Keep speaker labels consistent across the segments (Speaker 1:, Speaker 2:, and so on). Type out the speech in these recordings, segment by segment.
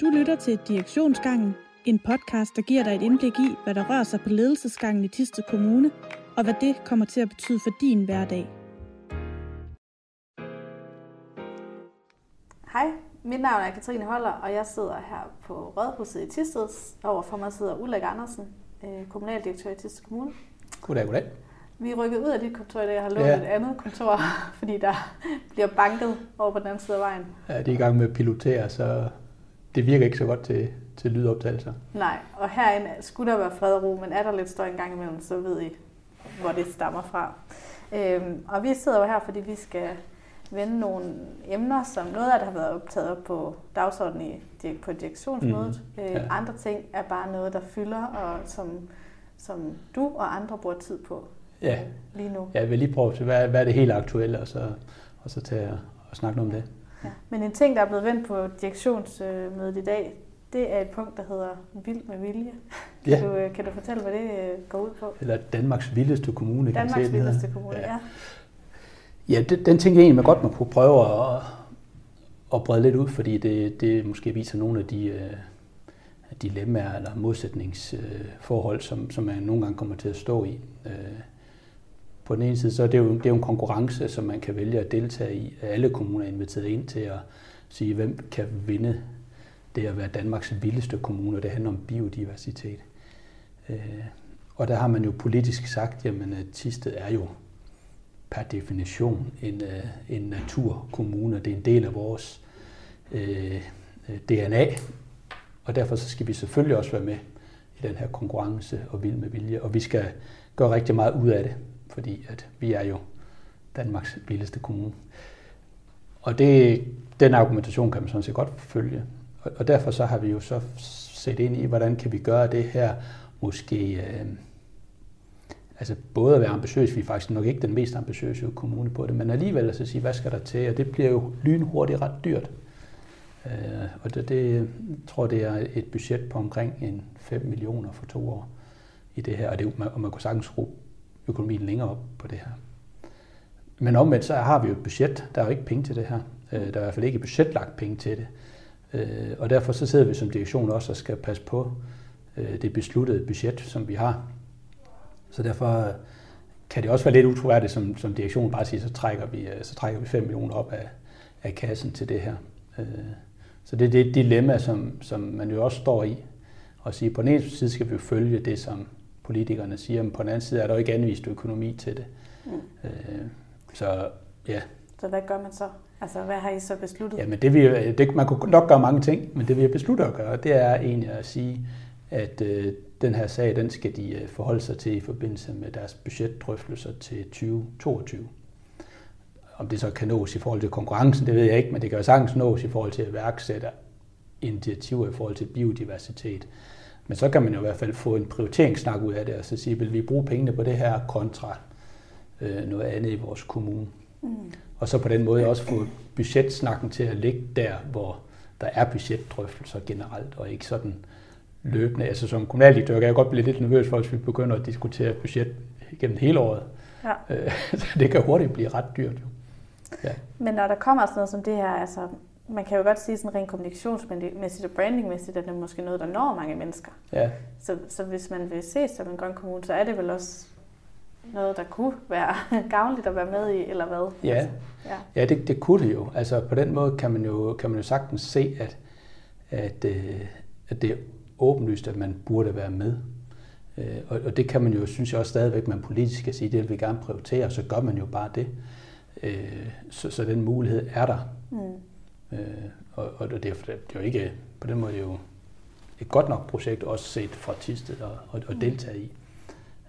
Speaker 1: Du lytter til Direktionsgangen, en podcast, der giver dig et indblik i, hvad der rører sig på ledelsesgangen i Tiste Kommune, og hvad det kommer til at betyde for din hverdag.
Speaker 2: Hej, mit navn er Katrine Holder, og jeg sidder her på Rådhuset i Tisted. Overfor mig sidder Ulrik Andersen, øh, kommunaldirektør i Tisted Kommune.
Speaker 3: Goddag, goddag.
Speaker 2: Vi er rykket ud af dit kontor i dag og har lånt
Speaker 3: Ja.
Speaker 2: et andet kontor, fordi der bliver banket over på den anden side af vejen.
Speaker 3: Ja, de er i gang med at pilotere, så det virker ikke så godt til, til lydoptagelser.
Speaker 2: Nej, og herinde skulle der være fred og ro, men er der lidt støj en gang imellem, så ved I, hvor det stammer fra. Øhm, og vi sidder jo her, fordi vi skal vende nogle emner, som noget af det har været optaget op på dagsordenen i, på direktionsmødet. Øh,
Speaker 3: ja.
Speaker 2: Andre ting er bare noget, der fylder, og som, som du og andre bruger tid på
Speaker 3: Ja,
Speaker 2: lige nu.
Speaker 3: jeg vil lige prøve at se, hvad, hvad er det helt aktuelle, og så, og så tage og, og snakke noget om det.
Speaker 2: Ja. Men en ting, der er blevet vendt på direktionsmødet i dag, det er et punkt, der hedder vild med vilje. Kan,
Speaker 3: Ja.
Speaker 2: du, øh, kan du fortælle, hvad det øh, går ud på?
Speaker 3: Eller Danmarks vildeste kommune, kan man
Speaker 2: Danmarks
Speaker 3: se, den hedder.
Speaker 2: vildeste kommune, ja.
Speaker 3: Ja. Ja, den, den tænker jeg egentlig, man godt må kunne prøve at, at brede lidt ud, fordi det, det måske viser nogle af de øh, dilemmaer eller modsætningsforhold, som, som man nogle gange kommer til at stå i. Øh, på den ene side, så er det, jo, det er jo en konkurrence, som man kan vælge at deltage i. Alle kommuner er inviteret ind til at sige, hvem kan vinde det at være Danmarks vildeste kommune, og det handler om biodiversitet. Øh, Og der har man jo politisk sagt, jamen at Tisted er jo per definition en, øh, en naturkommune. Det er en del af vores øh, DNA, og derfor så skal vi selvfølgelig også være med i den her konkurrence og vild med vilje. Og vi skal gøre rigtig meget ud af det, fordi at vi er jo Danmarks billigste kommune. Og det, den argumentation kan man sådan set godt følge. Og, og derfor så har vi jo så set ind i, hvordan kan vi gøre det her måske... Øh, altså både at være ambitiøs, vi er faktisk nok ikke den mest ambitiøse kommune på det, men alligevel altså sige, hvad skal der til? Og det bliver jo lynhurtigt ret dyrt. Øh, og det, det tror det er et budget på omkring en 5 millioner for to år i det her, og, det, og man kunne sagtens skrue økonomien længere op på det her. Men omvendt så har vi jo et budget, der er jo ikke penge til det her. Øh, der er i hvert fald ikke budgetlagt penge til det. Øh, og derfor så sidder vi som direktion også og skal passe på øh, det besluttede budget, som vi har. Så derfor kan det også være lidt utroværdigt som, som direktion bare siger, så trækker vi, så trækker vi 5 millioner op af, af kassen til det her. Så det er det dilemma, som, som man jo også står i. Og sige, på den ene side skal vi jo følge det, som politikerne siger, men på den anden side er der jo ikke anvist økonomi til det.
Speaker 2: Mm.
Speaker 3: Øh, Så ja,
Speaker 2: Så hvad gør man så? Altså, hvad har I så besluttet?
Speaker 3: Ja, men det, vi, det, man kunne nok gøre mange ting, men det vi har besluttet at gøre, det er egentlig at sige, at øh, den her sag, den skal de øh, forholde sig til i forbindelse med deres budgetdrøftelser til 2022. Om det så kan nås i forhold til konkurrencen, det ved jeg ikke, men det kan jo sagtens nås i forhold til at værksætte initiativer i forhold til biodiversitet. Men så kan man jo i hvert fald få en prioriteringssnak ud af det, og så sige, vil vi bruge pengene på det her kontra øh, noget andet i vores kommune.
Speaker 2: Mm.
Speaker 3: Og så på den måde også få budgetsnakken til at ligge der, hvor der er budgetdrøftelser generelt, og ikke sådan løbende. Altså som kommunaldirektør kan jeg godt blive lidt nervøs for, hvis vi begynder at diskutere budget gennem hele året.
Speaker 2: Ja.
Speaker 3: Øh, Så det kan hurtigt blive ret dyrt. Jo. Ja.
Speaker 2: Men når der kommer sådan noget som det her, altså, man kan jo godt sige sådan rent kommunikationsmæssigt og brandingmæssigt, at det er måske noget, der når mange mennesker.
Speaker 3: Ja.
Speaker 2: Så, så hvis man vil ses som en grøn kommune, så er det vel også noget, der kunne være gavnligt at være med i, eller hvad?
Speaker 3: Ja.
Speaker 2: Altså, ja.
Speaker 3: Ja, det, det kunne det jo. Altså på den måde kan man jo, kan man jo sagtens se, at, at, øh, at det er åbenlyst, at man burde være med. Øh, Og, og det kan man jo, synes jeg også stadigvæk, man politisk skal sige, det vil vi gerne prioritere, og så gør man jo bare det. Øh, Så, så den mulighed er der.
Speaker 2: Mm.
Speaker 3: Øh, Og, og det, er, det er jo ikke, på den måde er det jo et godt nok projekt, også set fra Tisted at, at, at deltage i.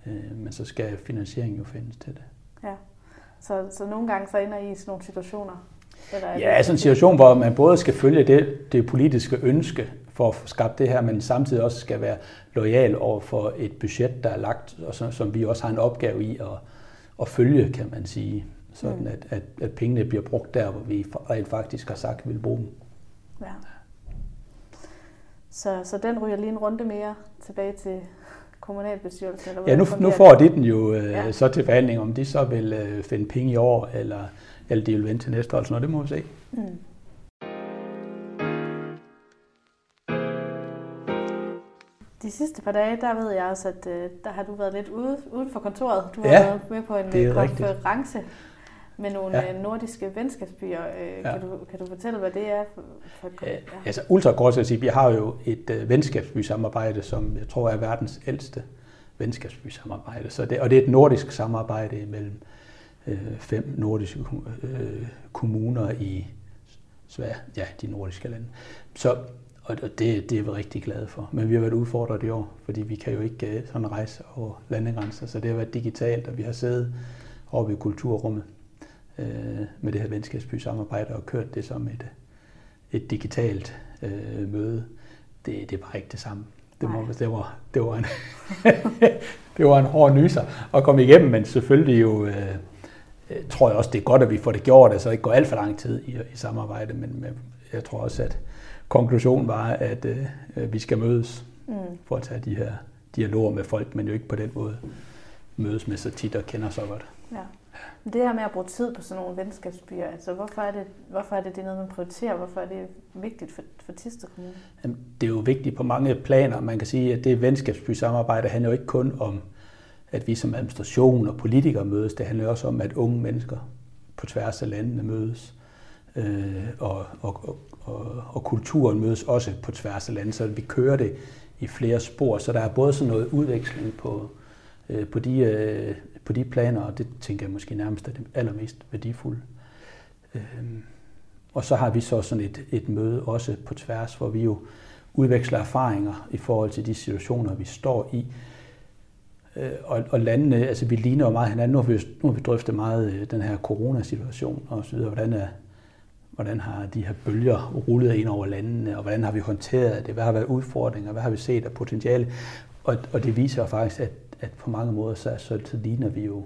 Speaker 3: Øh, Men så skal finansieringen jo findes til det.
Speaker 2: ja. Så, så nogle gange så ender I i sådan nogle situationer? Eller er
Speaker 3: Ja, altså en situation, hvor man både skal følge det, det politiske ønske for at få skabt det her, men samtidig også skal være lojal over for et budget, der er lagt, og som, som vi også har en opgave i at, at følge, kan man sige. Sådan
Speaker 2: Mm.
Speaker 3: at, at, at pengene bliver brugt der, hvor vi rent faktisk har sagt, at vi vil bruge dem.
Speaker 2: Ja. Så, så den ryger lige en runde mere tilbage til kommunalbestyrelsen? Eller
Speaker 3: Ja, nu, nu får de den jo øh,
Speaker 2: Ja.
Speaker 3: så til forhandling, om de så vil øh, finde penge i år, eller, eller de vil vente til næste år, eller sådan noget. det må vi se.
Speaker 2: Mm. De sidste par dage, der ved jeg også, at øh, der har du været lidt ude, uden for kontoret. Du har
Speaker 3: Ja,
Speaker 2: været med på en øh,
Speaker 3: rigtigt.
Speaker 2: Med nogle
Speaker 3: Ja.
Speaker 2: ja. nordiske venskabsbyer. Øh,
Speaker 3: Ja.
Speaker 2: kan, du, kan du fortælle, hvad det er for, for kon-
Speaker 3: Ja, altså sige, vi har jo et øh, venskabsby-samarbejde, som jeg tror er verdens ældste venskabsby-samarbejde. Så det, og det er et nordisk samarbejde mellem øh, fem nordiske øh, kommuner i Sverige, ja, de nordiske lande. Så, og det, det er vi rigtig glade for. Men vi har været udfordret i år, fordi vi kan jo ikke øh, sådan rejse over landegrænser, så det har været digitalt, og vi har siddet oppe i kulturrummet øh, med det her venskabsby-samarbejde og kørt det som et, et digitalt øh, møde. Det, det bare ikke det samme. Det, må, det, var, det, var en, det var en hård nyser at komme igennem, men selvfølgelig jo, øh, øh, tror jeg også, det er godt, at vi får det gjort, så det ikke går alt for lang tid i, i samarbejde, men, men jeg tror også, at konklusionen var, at øh, vi skal mødes
Speaker 2: Mm.
Speaker 3: for at tage de her dialoger med folk, men jo ikke på den måde mødes med så tit og kender så godt.
Speaker 2: Ja. Det her med at bruge tid på sådan nogle venskabsbyer, altså hvorfor er det, hvorfor er det, det er noget, man prioriterer? Hvorfor er det vigtigt for, for Tisted Kommune?
Speaker 3: Jamen, det er jo vigtigt på mange planer. Man kan sige, at det venskabsbysamarbejde handler jo ikke kun om, at vi som administration og politikere mødes. Det handler også om, at unge mennesker på tværs af landene mødes. Øh, og, og, og, og, og kulturen mødes også på tværs af landene, så vi kører det i flere spor. Så der er både sådan noget udveksling på, øh, på, de, øh, på de planer, og det tænker jeg måske nærmest er det allermest værdifulde. Øhm, og så har vi så sådan et, et møde også på tværs, hvor vi jo udveksler erfaringer i forhold til de situationer, vi står i. Øh, og, og landene, altså vi ligner jo meget hinanden. Nu har vi, nu har vi drøftet meget øh, den her coronasituation og så videre. Hvordan, er, hvordan har de her bølger rullet ind over landene, og hvordan har vi håndteret det? Hvad har været udfordringer? Hvad har vi set af potentiale? Og, og det viser jo faktisk, at, at på mange måder, så, så, så ligner vi jo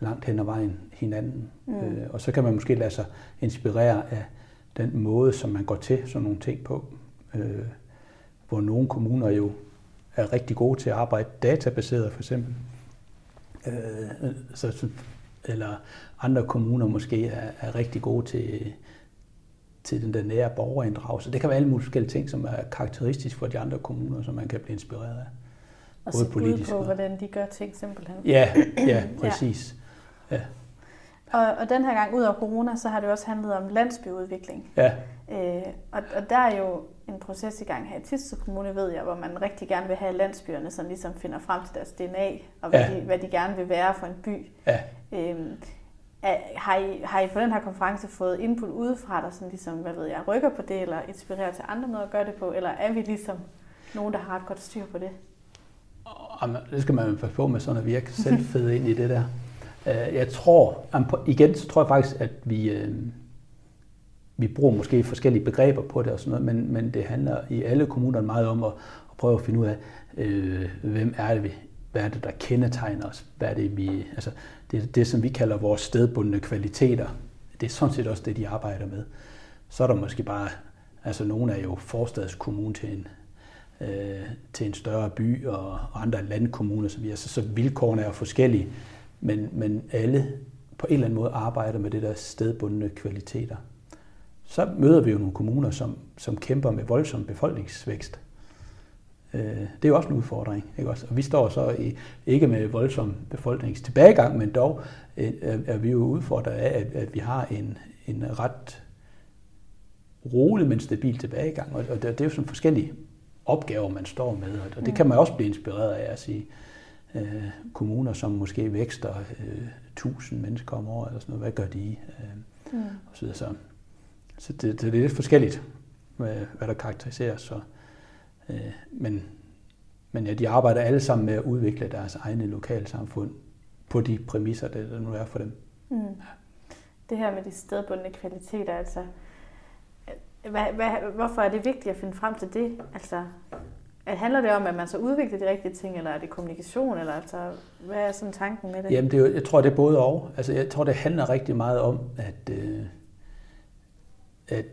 Speaker 3: langt hen ad vejen hinanden.
Speaker 2: Mm.
Speaker 3: Øh, og så kan man måske lade sig inspirere af den måde, som man går til sådan nogle ting på. Øh, hvor nogle kommuner jo er rigtig gode til at arbejde databaseret, for eksempel. Øh, så, så- eller andre kommuner måske er, er rigtig gode til, til den der nære borgerinddragelse. Det kan være alle mulige forskellige ting, som er karakteristisk for de andre kommuner, som man kan blive inspireret af.
Speaker 2: Og
Speaker 3: Både
Speaker 2: se ud
Speaker 3: politisk
Speaker 2: på, hvordan de gør ting simpelthen.
Speaker 3: Ja, ja, præcis.
Speaker 2: Og, og den her gang, ud over corona, så har det også handlet om landsbyudvikling.
Speaker 3: Ja,
Speaker 2: Øh, og, og der er jo en proces i gang her i Tisted Kommune, ved jeg, hvor man rigtig gerne vil have landsbyerne, som ligesom finder frem til deres DNA, og hvad,
Speaker 3: Ja.
Speaker 2: de, hvad de gerne vil være for en by.
Speaker 3: ja.
Speaker 2: Øhm, er, har, I, har I på den her konference fået input udefra, der sådan ligesom, hvad ved jeg, rykker på det, eller inspirerer til andre måder at gøre det på, eller er vi ligesom nogen, der har et godt styr på det?
Speaker 3: Jamen, det skal man jo passe på med sådan at virke selvfed ind i det der. Øh, jeg tror, igen, så tror jeg faktisk, at vi, øh, vi bruger måske forskellige begreber på det og sådan noget, men, men det handler i alle kommuner meget om at, at prøve at finde ud af, øh, hvem er det, vi, hvad er det, der kendetegner os? Hvad er det, vi, altså, det, det, som vi kalder vores stedbundne kvaliteter. Det er sådan set også det, de arbejder med. Så er der måske bare, altså nogle er jo forstadskommune til en, øh, til en større by og, og andre landkommuner, osv., så, så vilkårene er forskellige, men, men alle på en eller anden måde arbejder med det der stedbundne kvaliteter. Så møder vi jo nogle kommuner, som, som kæmper med voldsom befolkningsvækst. Øh, Det er jo også en udfordring. Ikke også? Og vi står så i, ikke med voldsom befolkningstilbagegang, men dog øh, er, er vi jo udfordret af, at, at vi har en, en ret rolig, men stabil tilbagegang. Og, og det, det er jo sådan forskellige opgaver, man står med, og det kan man også blive inspireret af at sige, øh, kommuner, som måske vækster øh, 1000 mennesker om året, eller sådan noget, hvad gør de? Øh,
Speaker 2: Mm.
Speaker 3: og så videre. Så, så det, det er lidt forskelligt, hvad, hvad der karakteriserer. Så, øh, men, men ja, de arbejder alle sammen med at udvikle deres egne lokalsamfund på de præmisser, der, der nu er for dem.
Speaker 2: Mm. Det her med de stedbundne kvaliteter, altså, hvad, hvad, hvorfor er det vigtigt at finde frem til det? Altså, at handler det om, at man så udvikler de rigtige ting, eller er det kommunikation, eller altså, hvad er sådan tanken med det?
Speaker 3: Jamen, det er jo, jeg tror, det er både og. Altså, jeg tror, det handler rigtig meget om, at, øh, at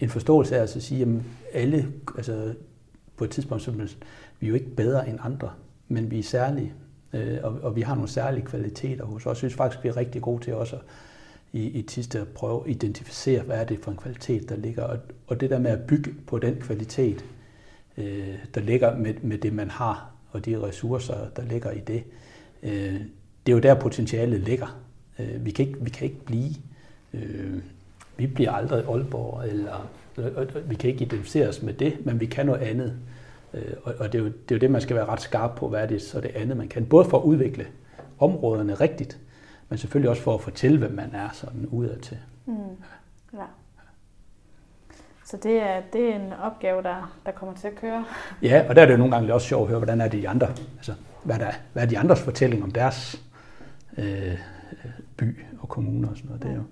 Speaker 3: en forståelse er altså at sige, at alle, altså på et tidspunkt, så er vi er jo ikke bedre end andre, men vi er særlige, øh, og, og vi har nogle særlige kvaliteter hos os. Jeg synes faktisk, vi er rigtig gode til også at, i, i Tiste at prøve at identificere, hvad er det for en kvalitet, der ligger. Og, og det der med at bygge på den kvalitet, øh, der ligger med, med det, man har, og de ressourcer, der ligger i det. Øh, det er jo der, potentialet ligger. Øh, vi, kan ikke, vi kan ikke blive... Øh, vi bliver aldrig Aalborg, eller vi kan ikke identificere os med det, men vi kan noget andet. Øh, og det er, jo, det er jo det, man skal være ret skarp på, hvad er det så det andet, man kan. Både for at udvikle områderne rigtigt, men selvfølgelig også for at fortælle, hvem man er sådan udad til. Mm. Ja.
Speaker 2: Så det er, det er en opgave, der, der kommer til at køre.
Speaker 3: Ja, og der er det jo nogle gange også sjovt at høre, hvordan er det de andre, altså, hvad, der, hvad er de andres fortælling om deres øh, by og kommuner og sådan noget. Det er jo,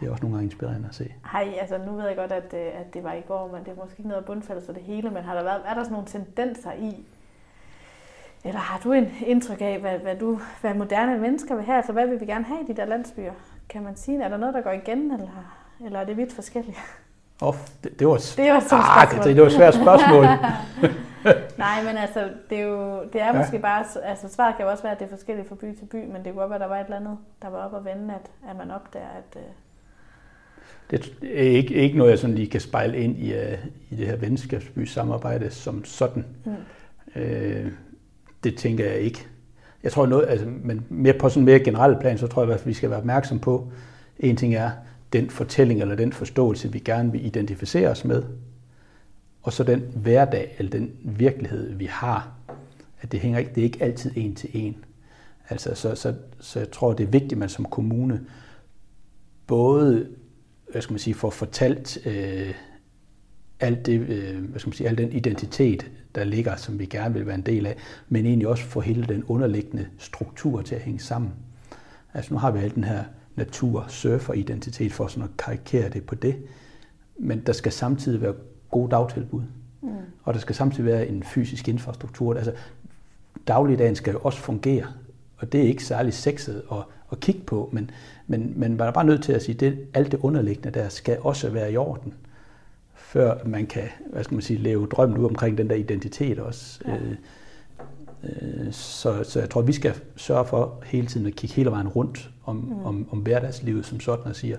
Speaker 3: det er også nogle gange inspirerende at se.
Speaker 2: Hej, altså nu ved jeg godt, at, øh, at det var i går, men det er måske ikke noget bundfælde for det hele, men har der været, er der sådan nogle tendenser i, eller har du en indtryk af, hvad, hvad, du, hvad moderne mennesker vil have? Altså, hvad vil vi gerne have i de der landsbyer? Kan man sige, er der noget, der går igen, eller, eller er det vidt forskelligt?
Speaker 3: Oh, det, det var,
Speaker 2: det var, ah,
Speaker 3: det, det var et svært spørgsmål.
Speaker 2: Nej, men altså, det er jo, det er ja. måske bare, altså svaret kan jo også være, at det er forskelligt fra by til by, men det kunne godt være, at der var et eller andet, der var op at vende, at, at man opdager, at... Uh...
Speaker 3: Det er ikke, ikke noget, jeg sådan lige kan spejle ind i, uh, i det her venskabsby samarbejde som sådan. Mm. Uh, det tænker jeg ikke. Jeg tror noget, altså, men mere på sådan en mere generelt plan, så tror jeg at vi skal være opmærksom på, en ting er den fortælling eller den forståelse, vi gerne vil identificere os med, og så den hverdag eller den virkelighed, vi har, at det, hænger ikke, det er ikke altid en til en. Altså, så, så, så jeg tror, det er vigtigt, at man som kommune både hvad skal man sige, får fortalt øh, alt det, øh, hvad skal man sige, al den identitet, der ligger, som vi gerne vil være en del af, men egentlig også få hele den underliggende struktur til at hænge sammen. Altså nu har vi alt den her natur, surfer-identitet for sådan at karikere det på det, men der skal samtidig være gode dagtilbud. Mm. Og der skal samtidig være en fysisk infrastruktur. Altså, dagligdagen skal jo også fungere, og det er ikke særlig sexet at, at kigge på, men, men, men man er bare nødt til at sige, at alt det underliggende der skal også være i orden, før man kan, hvad skal man sige, leve drømmen ud omkring den der identitet også. Ja. Øh, øh, så, så jeg tror, vi skal sørge for hele tiden at kigge hele vejen rundt om, mm. om, om hverdagslivet som sådan og siger,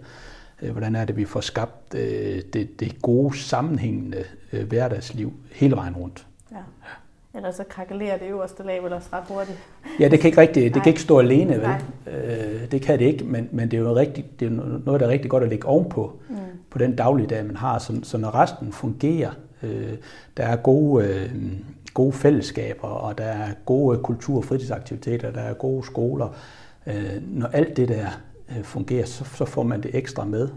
Speaker 3: Øh, hvordan er det, vi får skabt øh, det, det gode, sammenhængende øh, hverdagsliv hele vejen rundt. Ja.
Speaker 2: Eller så krakelerer det øverste lag vel også ret hurtigt.
Speaker 3: Ja, det kan ikke rigtig, det kan ikke stå alene, vel? Øh, det kan det ikke, men, men det er jo rigtig, det er noget, der er rigtig godt at lægge ovenpå, mm. På den dagligdag, man har, så, så når resten fungerer, øh, der er gode, øh, gode fællesskaber, og der er gode kultur- og fritidsaktiviteter, der er gode skoler, øh, når alt det der øh, fungerer, så, så får man det ekstra med.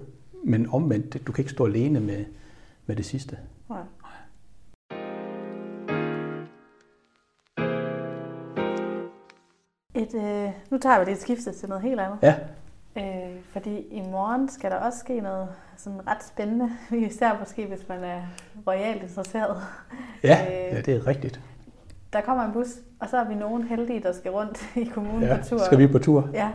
Speaker 3: Men omvendt, du kan ikke stå alene med, med det sidste. Nej.
Speaker 2: Et, øh, nu tager vi det et skifte til noget helt andet.
Speaker 3: Ja.
Speaker 2: Øh, fordi i morgen skal der også ske noget sådan ret spændende, især måske hvis man er royalt interesseret.
Speaker 3: Ja, øh, ja det er rigtigt.
Speaker 2: Der kommer en bus, og så er vi nogen heldige, der skal rundt i kommunen
Speaker 3: ja,
Speaker 2: på tur.
Speaker 3: skal vi på tur?
Speaker 2: Ja,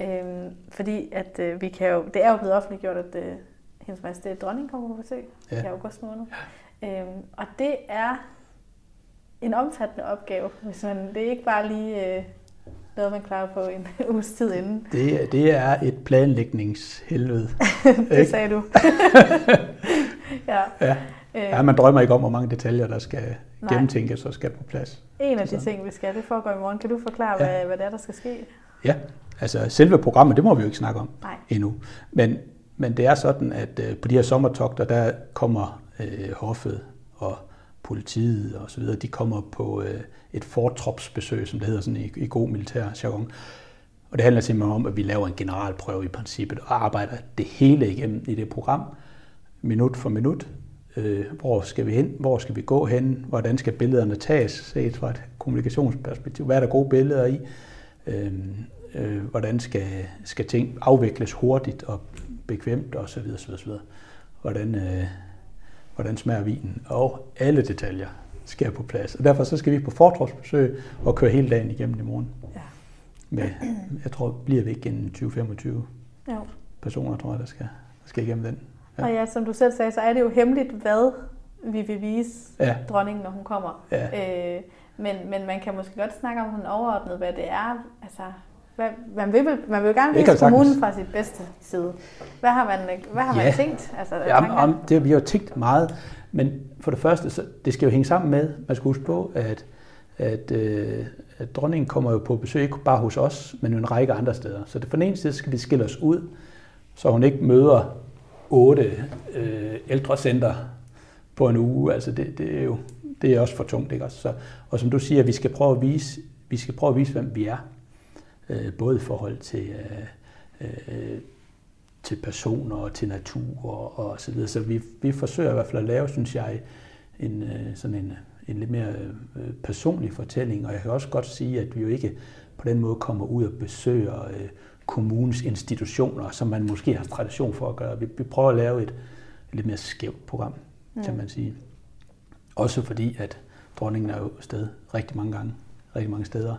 Speaker 2: Øhm, fordi at øh, vi kan jo, det er jo blevet offentliggjort, at øh, hendes majestæt dronning kommer på besøg ja. i august måned. Ja. Øhm, og det er en omfattende opgave, hvis man, det er ikke bare lige øh, noget, man klarer på en uges tid inden.
Speaker 3: Det, det er et planlægningshelvede.
Speaker 2: det sagde du.
Speaker 3: ja. ja. Ja, man drømmer ikke om, hvor mange detaljer, der skal Nej. gennemtænkes og skal på plads.
Speaker 2: En af de så. ting, vi skal, det foregår i morgen. Kan du forklare, ja. hvad, hvad det er, der skal ske?
Speaker 3: Ja, Altså selve programmet, det må vi jo ikke snakke om Nej. endnu. Men, men det er sådan, at øh, på de her sommertogter, der kommer øh, hoffet og politiet og så videre, de kommer på øh, et fortropsbesøg, som det hedder sådan i, i god militær jargon. Og det handler simpelthen om, at vi laver en generalprøve i princippet og arbejder det hele igennem i det program, minut for minut. Øh, hvor skal vi hen? Hvor skal vi gå hen? Hvordan skal billederne tages, set fra et kommunikationsperspektiv? Hvad er der gode billeder i? Øh, øh, hvordan skal, skal ting afvikles hurtigt og bekvemt osv. Så videre, så videre. Hvordan, øh, hvordan smager vinen, og alle detaljer skal på plads. Og derfor så skal vi på fortrupsbesøg og køre hele dagen igennem i morgen. Ja. Med, jeg tror, bliver vi ikke en 20-25 ja. personer, tror jeg, der skal, der skal igennem den.
Speaker 2: Ja. Og ja, som du selv sagde, så er det jo hemmeligt, hvad vi vil vise ja. dronningen, når hun kommer. Ja. Øh, men, men man kan måske godt snakke om sådan overordnet, hvad det er. Altså, hvad, man, vil, man vil gerne vise kommunen fra sit bedste side. Hvad har man, hvad har ja. man tænkt? Altså,
Speaker 3: ja, om, det, vi har tænkt meget. Men for det første, så det skal jo hænge sammen med, man skal huske på, at, at, øh, at dronningen kommer jo på besøg ikke bare hos os, men en række andre steder. Så det, for den ene side skal vi skille os ud, så hun ikke møder otte øh, ældrecenter på en uge. Altså det, det er jo det er også for tungt. Ikke? Så, og som du siger, vi skal prøve at vise, vi skal prøve at vise, hvem vi er. Øh, både i forhold til, øh, øh, til personer og til natur og, og så videre. Så vi, vi forsøger i hvert fald at lave, synes jeg, en, sådan en, en lidt mere personlig fortælling. Og jeg kan også godt sige, at vi jo ikke på den måde kommer ud og besøger øh, kommunens institutioner, som man måske har tradition for at gøre. Vi, vi prøver at lave et, et lidt mere skævt program, mm. kan man sige. Også fordi, at dronningen er jo sted rigtig mange gange, rigtig mange steder.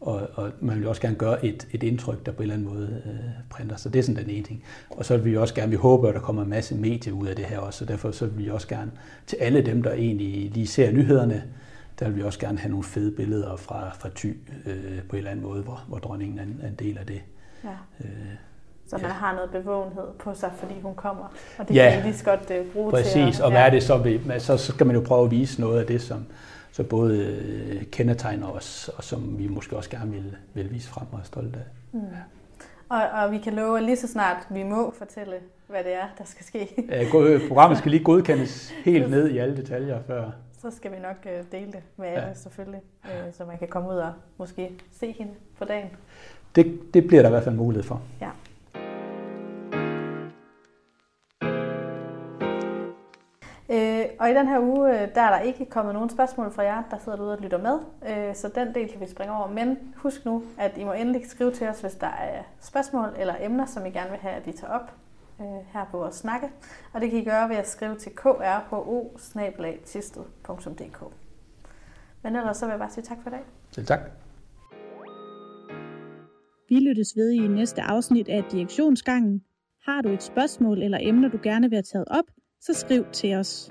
Speaker 3: Og, og man vil også gerne gøre et, et indtryk, der på en eller anden måde øh, printer. Så det er sådan den ene ting. Og så vil vi også gerne, vi håber, at der kommer en masse medier ud af det her også, og derfor så vil vi også gerne, til alle dem, der egentlig lige ser nyhederne, der vil vi også gerne have nogle fede billeder fra, fra Thy øh, på en eller anden måde, hvor, hvor dronningen er en, er en del af det. Ja. Øh,
Speaker 2: så man ja. har noget bevågenhed på sig, fordi hun kommer. Og det ja. kan lige så godt uh, bruge
Speaker 3: Præcis. til. Præcis, og hvad er det så? Ved, så, så skal man jo prøve at vise noget af det, som så både uh, kendetegner os, og som vi måske også gerne vil, vil vise frem og er stolte af. Mm.
Speaker 2: Og, og vi kan love, at lige så snart vi må fortælle, hvad det er, der skal ske.
Speaker 3: Ja, programmet skal lige godkendes helt ned i alle detaljer før.
Speaker 2: Så skal vi nok uh, dele det med alle ja. selvfølgelig, uh, så man kan komme ud og måske se hende på dagen.
Speaker 3: Det, det bliver der i hvert fald mulighed for.
Speaker 2: Ja. Øh, og i den her uge, øh, der er der ikke kommet nogen spørgsmål fra jer, der sidder derude og lytter med, øh, så den del kan vi springe over. Men husk nu, at I må endelig skrive til os, hvis der er spørgsmål eller emner, som I gerne vil have, at vi tager op øh, her på vores snakke. Og det kan I gøre ved at skrive til krho Men ellers så vil jeg bare sige tak for i dag.
Speaker 3: Selv tak.
Speaker 1: Vi lyttes ved i næste afsnit af Direktionsgangen. Har du et spørgsmål eller emner, du gerne vil have taget op, så skriv til os.